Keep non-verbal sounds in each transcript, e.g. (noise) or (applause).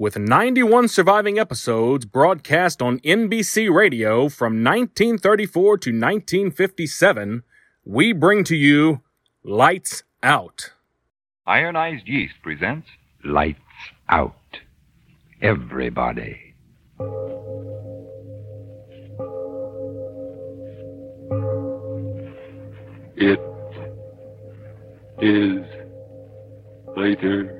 with 91 surviving episodes broadcast on NBC Radio from 1934 to 1957, we bring to you Lights Out. Ironized Yeast presents Lights out. Everybody. It is later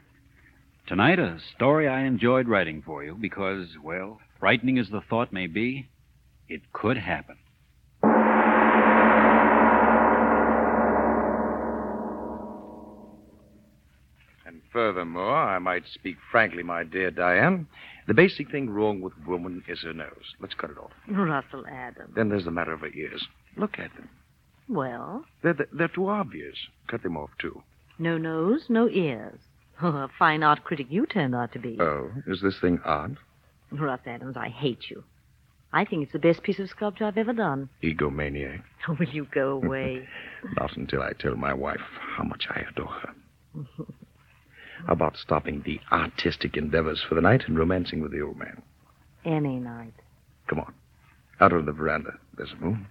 Tonight, a story I enjoyed writing for you because, well, frightening as the thought may be, it could happen. And furthermore, I might speak frankly, my dear Diane. The basic thing wrong with woman is her nose. Let's cut it off. Russell Adams. Then there's the matter of her ears. Look at them. Well, They're, they're too obvious. Cut them off, too. no nose, no ears. (laughs) a fine art critic you turned out to be. Oh, is this thing odd? Russ Adams, I hate you. I think it's the best piece of sculpture I've ever done. Egomaniac. (laughs) Oh, will you go away? (laughs) Not until I tell my wife how much I adore her. How about stopping the artistic endeavors for the night and romancing with the old man? Any night. Come on. Out on the veranda. There's a moon.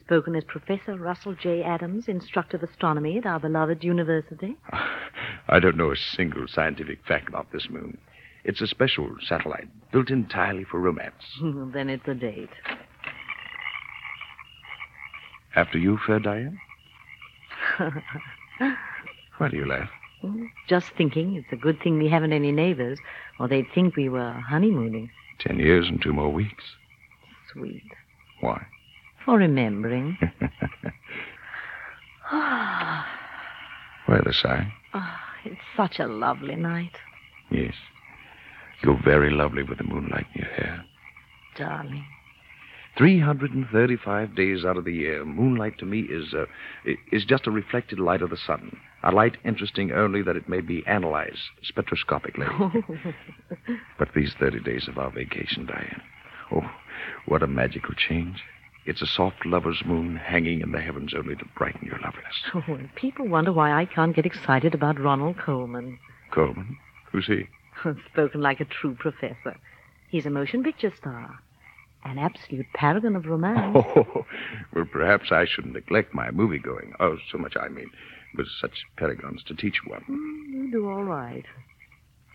Spoken as Professor Russell J. Adams, instructor of astronomy at our beloved university. I don't know a single scientific fact about this moon. It's a special satellite built entirely for romance. (laughs) then it's a date. After you, fair Diane? (laughs) Why do you laugh? Just thinking, it's a good thing we haven't any neighbors, or they'd think we were honeymooning. Ten years and two more weeks. Sweet. Why? For remembering. (laughs) Why the sigh? Ah. It's such a lovely night, Yes. You're very lovely with the moonlight in your hair. darling. 335 days out of the year, moonlight to me is, uh, is just a reflected light of the sun. A light interesting only that it may be analyzed spectroscopically. (laughs) but these 30 days of our vacation, Diane. Oh, what a magical change. It's a soft lover's moon hanging in the heavens only to brighten your loveliness. Oh, and people wonder why I can't get excited about Ronald Colman. Colman? Who's he? (laughs) Spoken like a true professor. He's a motion picture star. An absolute paragon of romance. (laughs) Oh, well, perhaps I shouldn't neglect my movie going. Oh, so much I mean, with such paragons to teach one. Mm, you do all right.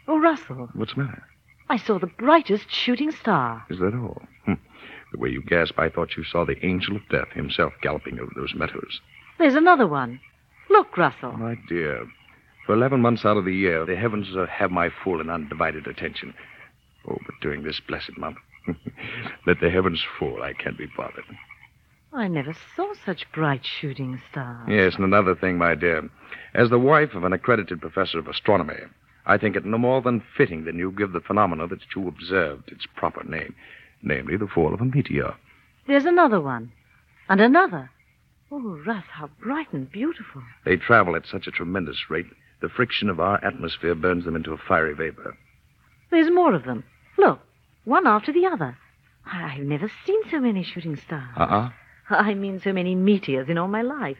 Oh, Russell, What's the matter? I saw the brightest shooting star. Is that all? Hmm. The way you gasp, I thought you saw the angel of death himself galloping over those meadows. There's another one. Look, Russell. My dear, for 11 months out of the year, the heavens have my full and undivided attention. Oh, but during this blessed month, (laughs) let the heavens fall. I can't be bothered. I never saw such bright shooting stars. Yes, and another thing, my dear. As the wife of an accredited professor of astronomy, I think it no more than fitting that you give the phenomena that you observed its proper name, namely the fall of a meteor. There's another one. And another. Oh, Russ, how bright and beautiful. They travel at such a tremendous rate, the friction of our atmosphere burns them into a fiery vapor. There's more of them. Look, one after the other. I've never seen so many shooting stars. Uh-uh. I mean, so many meteors in all my life.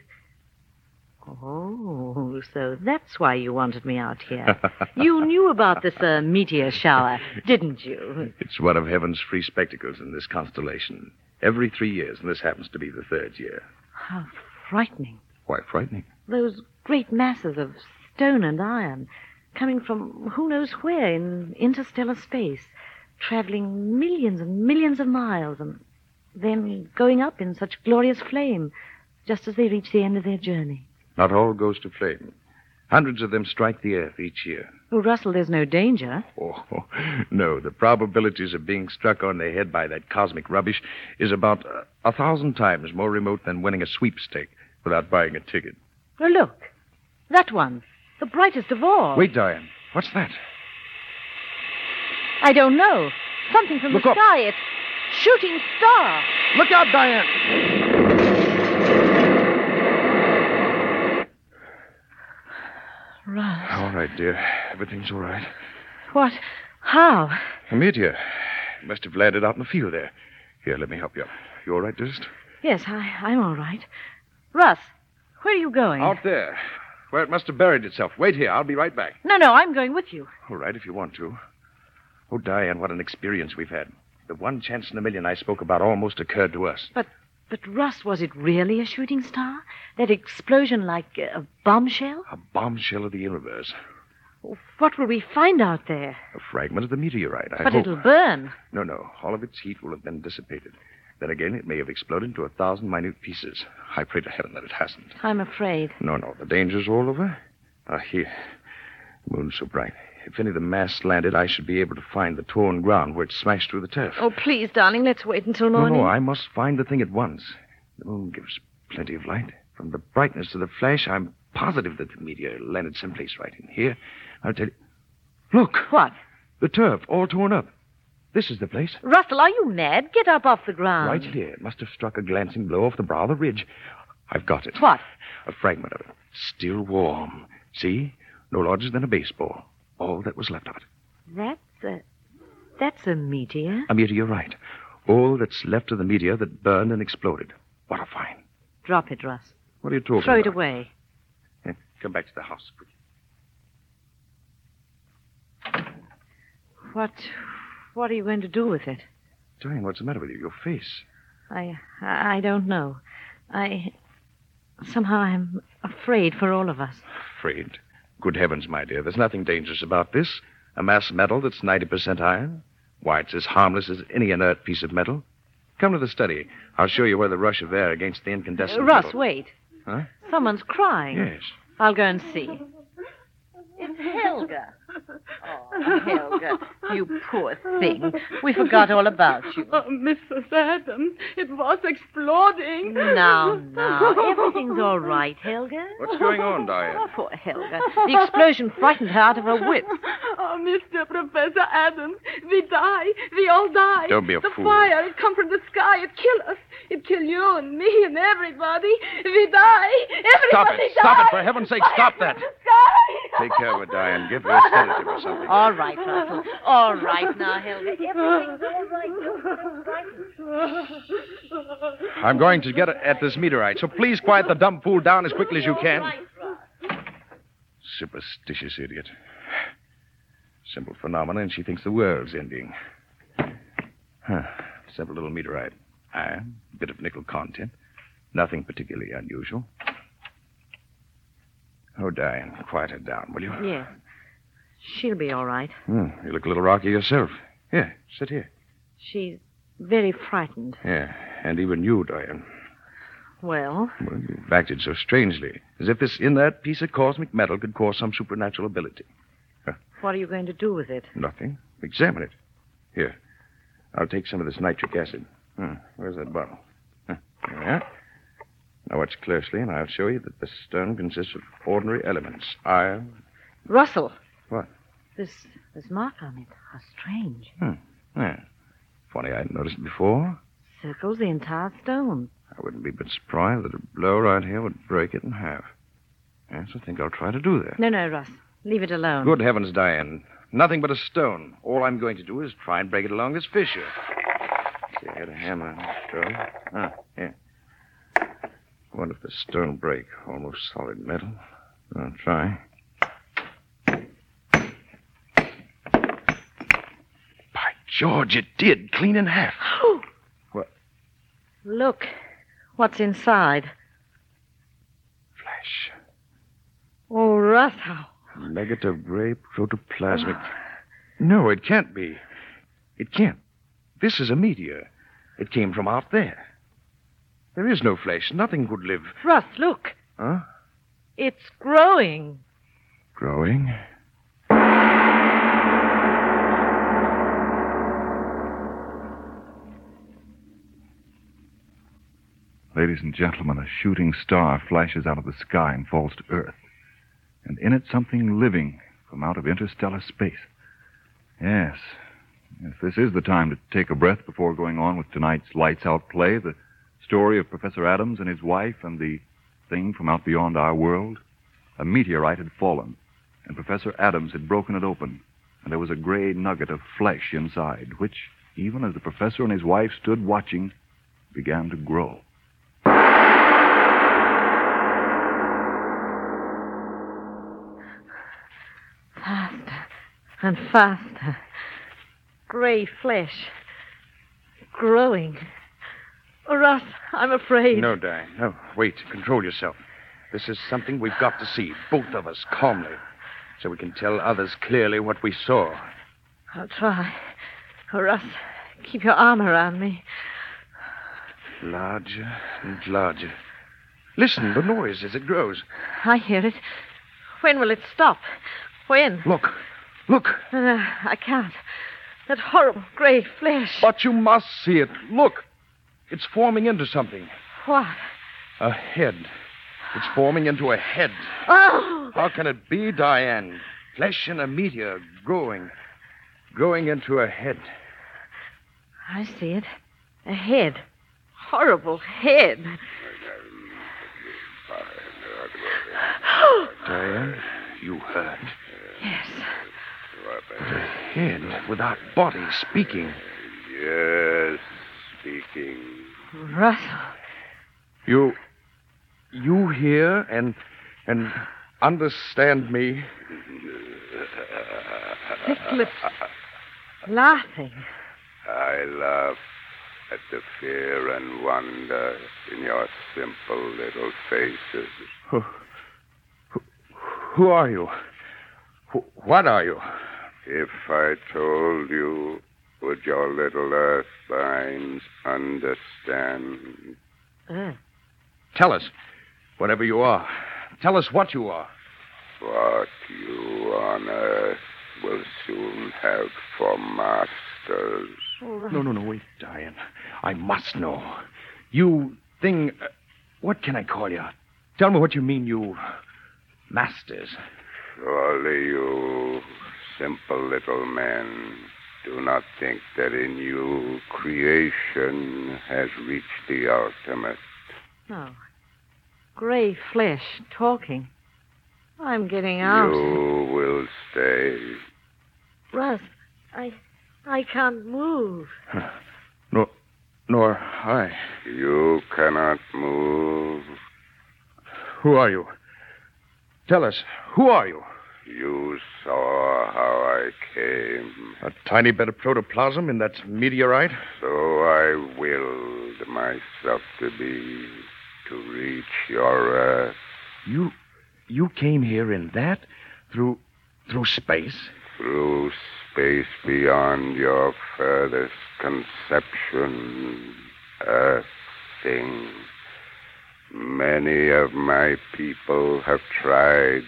Oh, so that's why you wanted me out here. you knew about this uh, meteor shower, didn't you? It's one of heaven's free spectacles in this constellation. Every three years, and this happens to be the third year. How frightening. Why frightening? Those great masses of stone and iron coming from who knows where in interstellar space, traveling millions and millions of miles and then going up in such glorious flame just as they reach the end of their journey. Not all goes to flame. Hundreds of them strike the earth each year. Oh, Russell, there's no danger. Oh, (laughs) no. The probabilities of being struck on the head by that cosmic rubbish is about uh, a thousand times more remote than winning a sweepstake without buying a ticket. Oh, look. That one. The brightest of all. Wait, Diane. What's that? I don't know. Something from Look the up. sky. It's shooting star. Look out, Diane! Russ. All right, dear. Everything's all right. What? How? A meteor. Must have landed out in the field there. Here, let me help you up. You all right, dearest? Yes, I, I'm all right. Russ, where are you going? Out there. Where it must have buried itself. Wait here. I'll be right back. No, no, I'm going with you. All right, if you want to. Oh, Diane, what an experience we've had. The one chance in a million I spoke about almost occurred to us. But, Russ, was it really a shooting star? That explosion like a bombshell? A bombshell of the universe. What will we find out there? A fragment of the meteorite, I but hope. it'll burn. No, no. All of its heat will have been dissipated. Then again, it may have exploded into a thousand minute pieces. I pray to heaven that it hasn't. I'm afraid. No, no. The danger's all over. Ah, here. The moon's so bright. If any of the masts landed, I should be able to find the torn ground where it smashed through the turf. Oh, please, darling, let's wait until no, morning. no. I must find the thing at once. The moon gives plenty of light. From the brightness of the flash, I'm positive that the meteor landed someplace right in here. I'll tell you. Look, What? the turf all torn up. This is the place. Russell, are you mad? Get up off the ground. Right here. It must have struck a glancing blow off the brow of the ridge. I've got it. What? A fragment of it. Still warm. See? No larger than a baseball. All that was left of it. That's a. That's a meteor. A meteor, you're right. All that's left of the meteor that burned and exploded. What a find. Drop it, Russ. What are you talking Throw it away. Eh, Come back to the house, quick. What. What are you going to do with it? Diane, what's the matter with you? Your face. I I don't know. I. Somehow I'm afraid for all of us. Afraid. Good heavens, my dear. There's nothing dangerous about this. A mass metal that's 90% iron. Why, it's as harmless as any inert piece of metal. Come to the study. I'll show you where the rush of air against the incandescent. Uh, Russ, metal- wait. Huh? Someone's crying. Yes. I'll go and see. It's Helga. (laughs) Oh, Helga, (laughs) you poor thing. We forgot all about you. Oh, Mrs. Adams, it was exploding. Now, now, everything's all right, Helga. What's going on, Diane? Oh, poor Helga. The explosion frightened her out of her wits. Oh, Mr. Professor Adams, we die. We all die. Don't be a the fool. fire, it come from the sky. It kill us. It kill you and me and everybody. We die. Everybody Stop it. die. Stop it. For heaven's sake, stop that. Sky. Take care of her, Diane. Give her a sedative or something. All right. All right now, Helga. Everything's all right. Don't be frightened. I'm going to get at this meteorite, so please quiet the dumb fool down as quickly as you can. Superstitious idiot. Simple phenomena, and she thinks the world's ending. Huh. Simple little meteorite. Iron, bit of nickel content. Nothing particularly unusual. Oh, Diane, quiet her down, will you? Yes. She'll be all right. Hmm, you look a little rocky yourself. Here, sit here. She's very frightened. Yeah, and even you, Diane. Well, Well, you've acted so strangely, as if this inert piece of cosmic metal could cause some supernatural ability. what are you going to do with it? Nothing. Examine it. Here. I'll take some of this nitric acid. Hmm. Where's that bottle? Huh. Here we are. Now watch closely, and I'll show you that the stone consists of ordinary elements. Iron. Russell. What? This this mark on it. How strange. Yeah. Funny I hadn't noticed it before. Circles the entire stone. I wouldn't be a bit surprised that a blow right here would break it in half. Yes, I think I'll try to do that. No, no, Russ. Leave it alone. Good heavens, Diane. Nothing but a stone. All I'm going to do is try and break it along this fissure. See, I had a hammer and a stone. Ah, here. Wonder if the stone break. Almost solid metal. I'll try. By George, it did. Clean in half. What? Look. What's inside? Flesh. Oh, Russ, how? Negative gray protoplasmic. Ah. No, it can't be. It can't. This is a meteor. It came from out there. There is no flesh. Nothing could live. Russ, look. Huh? It's growing. Growing? Ladies and gentlemen, a shooting star flashes out of the sky and falls to Earth. And in it, something living from out of interstellar space. Yes. Yes, this is the time to take a breath before going on with tonight's Lights Out play, the story of Professor Adams and his wife and the thing from out beyond our world. A meteorite had fallen, and Professor Adams had broken it open, and there was a gray nugget of flesh inside, which, even as the professor and his wife stood watching, began to grow. And faster. Gray flesh. Growing. Oh, Russ, I'm afraid. No, Diane. No. Wait. Control yourself. This is something we've got to see, both of us, calmly, so we can tell others clearly what we saw. I'll try. Oh, Russ, keep your arm around me. Larger and larger. Listen, the noise as it grows. I hear it. When will it stop? When? Look. Look. No, I can't. That horrible gray flesh. But you must see it. Look. It's forming into something. What? A head. It's forming into a head. Oh! How can it be, Diane? Flesh in a meteor growing. Growing into a head. I see it. A head. Horrible head. (gasps) Diane, you heard. Yes. A head without body speaking. Yes, speaking. Russell. You. You hear and. and understand me. Thick lips. Laughing. I laugh at the fear and wonder in your simple little faces. Who, who, who are you? Who, what are you? If I told you, would your little earth minds understand? Uh, Tell us. Whatever you are. Tell us what you are. What you on earth will soon have for masters. No, no, no, wait, Diane. I must know. You thing. Uh, what can I call you? Tell me what you mean, you. Masters. Surely you simple little men do not think that in you creation has reached the ultimate. No. Gray flesh talking. I'm getting out. You will stay. Russ, I I can't move. (laughs) Nor. Nor I. You cannot move. Who are you? Tell us. Who are you? You saw how I came, A tiny bit of protoplasm in that meteorite? so I willed myself to be, to reach your earth. You. You came here in that? Through. through space? through space beyond your furthest conception, earth thing. Many of my people have tried.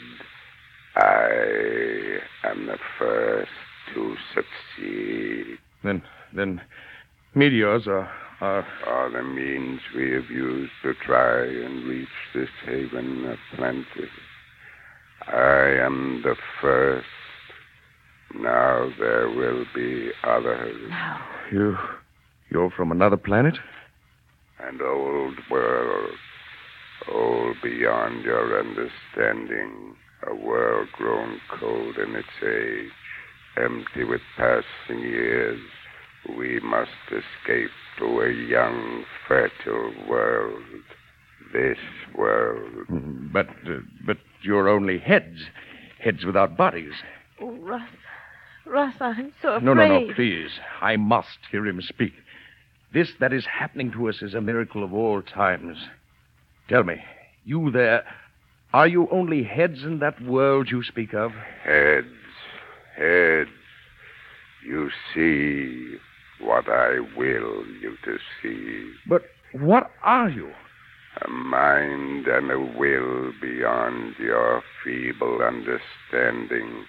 I am the first to succeed. Then. then. meteors are. are. Are the means we have used to try and reach this haven of plenty. I am the first. Now there will be others. No. You. you're from another planet? An old world, old beyond your understanding, a world grown cold in its age, empty with passing years. We must escape to a young, fertile world. This world. Mm, But. Uh, but you're only heads. Heads without bodies. Oh, Russ. Russ, I'm so afraid. No, no, no, please. I must hear him speak. This that is happening to us is a miracle of all times. Tell me, you there. Are you only heads in that world you speak of? Heads, heads. You see what I will you to see. But what are you? A mind and a will beyond your feeble understanding.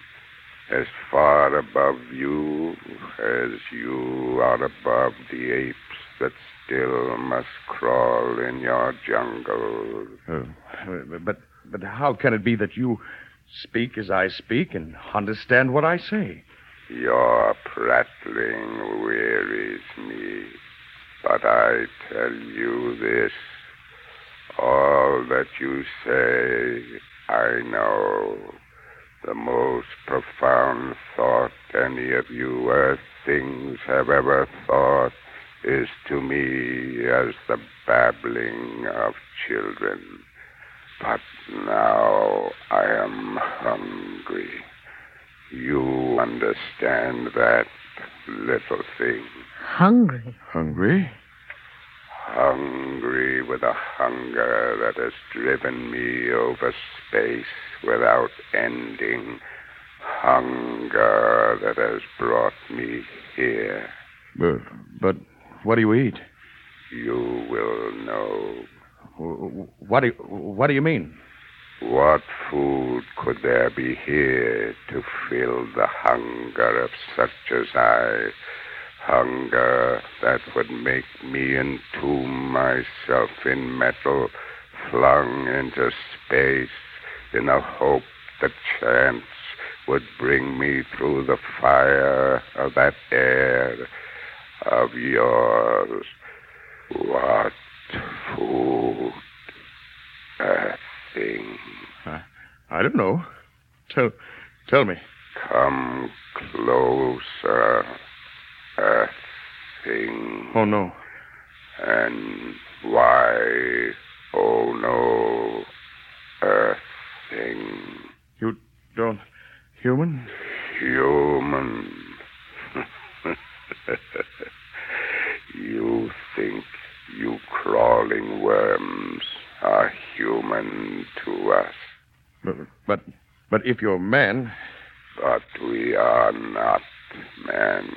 As far above you as you are above the apes that still must crawl in your jungle. Uh, but, but how can it be that you speak as I speak and understand what I say? Your prattling wearies me, but I tell you this. All that you say, I know. The most profound thought any of you earth things have ever thought is to me as the babbling of children. But now I am hungry. You understand that, little thing. Hungry? Hungry? Hungry with a hunger that has driven me over space without ending. Hunger that has brought me here. But, but what do you eat? You will know. What do you, what do you mean? What food could there be here to fill the hunger of such as I? Hunger that would make me entomb myself in metal, flung into space in a hope that chance would bring me through the fire of that air of yours. What food? A thing. I, I don't know. Tell, tell me. Come closer. A thing. Oh, no. And why, oh no, a thing. You don't. Human? Human. (laughs) you think you crawling worms are human to us. But, but, but if you're man. But we are not men.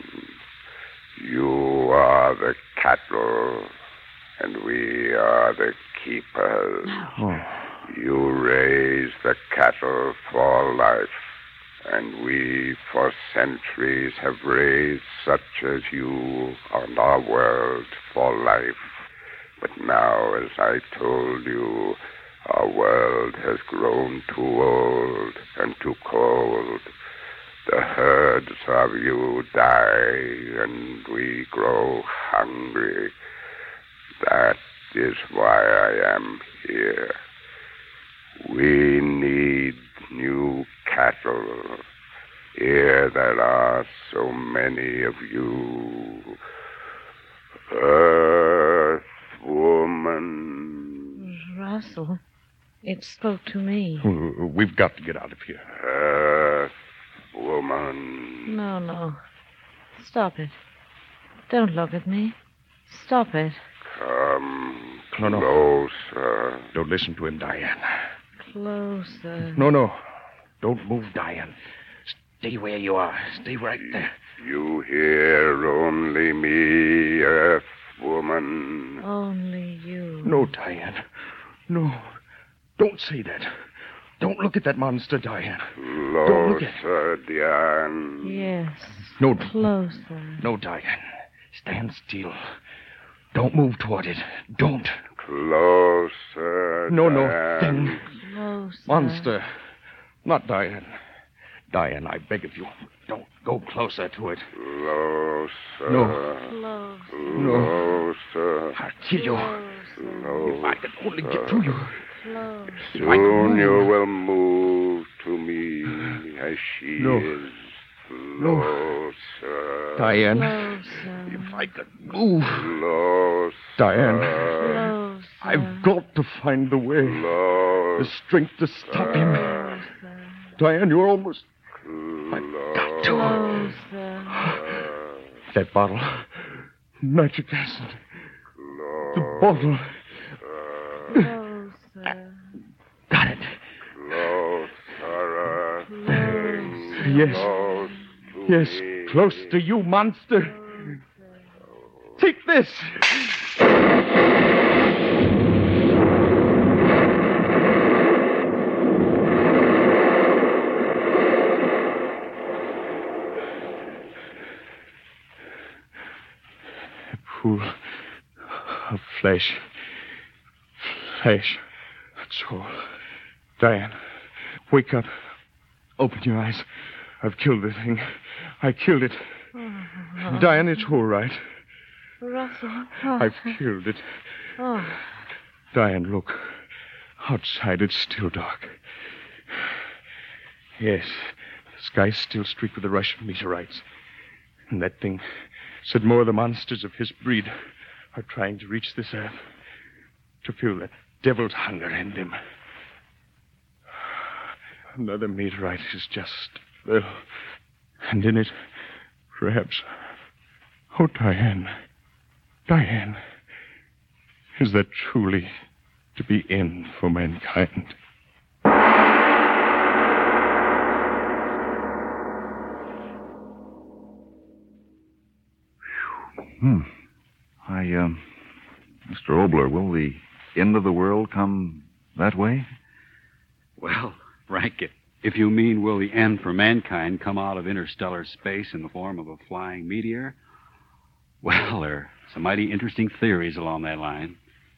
You are the cattle, and we are the keepers. Oh. oh. You raise the cattle for life, and we for centuries have raised such as you on our world for life. But now, as I told you, our world has grown too old and too cold. The herds of you die, and we grow hungry. That is why I am here. We need new cattle. Here there are so many of you. Earth woman. Russell, it spoke to me. We've got to get out of here. Earth woman. No, no. Stop it. Don't look at me. Stop it. Come No, no. closer. Don't listen to him, Diane. Closer. No, no. Don't move, Diane. Stay where you are. Stay right there. You hear only me, Earth woman. Only you. No, Diane. No. Don't say that. Don't look at that monster, Diane. Don't look at it. Closer, Diane. Yes. No, Closer. no, Diane. Stand still. Don't move toward it. Don't. Closer. No, no. Diane. Thing. Closer. Monster. Not Diane. Diane, I beg of you, don't go closer to it. Closer. No. Closer. Closer. I'll kill you. If I could only get to you. Closer. If I could Soon you will move to me as she No. is. Closer. Diane, Closer. if I could move. Closer. Diane. Closer. I've got to find the way. The strength to stop him. Diane, you're almost. I've got to. Closer. That bottle. Nitric acid. The bottle. Closer. Got it. Yes. Close to Yes, me. close to you, monster. Take this. Pool of flesh. Flesh. That's all. Diane, wake up. Open your eyes. I've killed the thing. I killed it. Oh. Diane, it's all right. Russell. I've killed it. Oh, Diane, look. Outside, it's still dark. Yes, the sky's still streaked with the rush of meteorites. And that thing said more of the monsters of his breed are trying to reach this earth to feel that devil's hunger in them. Another meteorite is just fell. And in it, perhaps. Oh, Diane. Diane. Is that truly to be end for mankind? Hmm. I, um, Mr. Oboler, will the end of the world come that way? Well, Frank, if- you mean will the end for mankind come out of interstellar space in the form of a flying meteor, well, there are some mighty interesting theories along that line.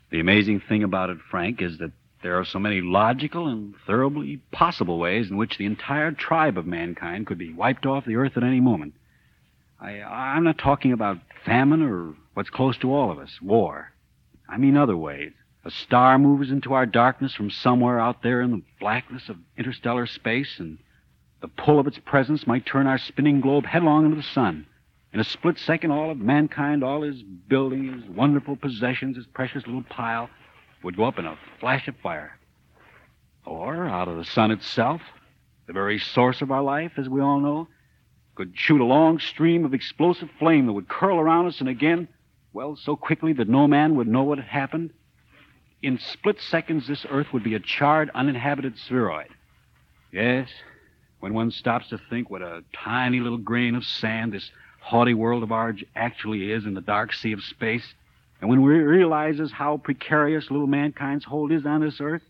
The amazing thing about it, Frank, is that there are so many logical and thoroughly possible ways in which the entire tribe of mankind could be wiped off the earth at any moment. I, I'm not talking about famine or what's close to all of us, war. I mean other ways. A star moves into our darkness from somewhere out there in the blackness of interstellar space, and the pull of its presence might turn our spinning globe headlong into the sun. In a split second, all of mankind, all his building, his wonderful possessions, his precious little pile, would go up in a flash of fire. Or, out of the sun itself, the very source of our life, as we all know, could shoot a long stream of explosive flame that would curl around us and again, well, so quickly that no man would know what had happened. In split seconds, this earth would be a charred, uninhabited spheroid. Yes, when one stops to think what a tiny little grain of sand this haughty world of ours actually is in the dark sea of space, and when we realizes how precarious little mankind's hold is on this earth,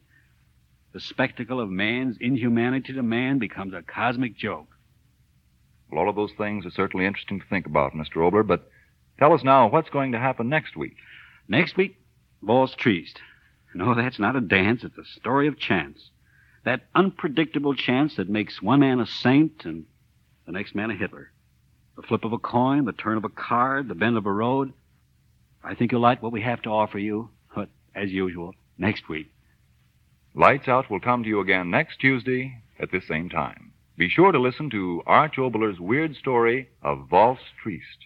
the spectacle of man's inhumanity to man becomes a cosmic joke. Well, all of those things are certainly interesting to think about, Mr. Oboler, but tell us now what's going to happen next week. Next week, Valse Triste. No, that's not a dance. It's a story of chance. That unpredictable chance that makes one man a saint and the next man a Hitler. The flip of a coin, the turn of a card, the bend of a road. I think you'll like what we have to offer you, but as usual, next week. Lights Out will come to you again next Tuesday at this same time. Be sure to listen to Arch Oboler's weird story of Valse Triste.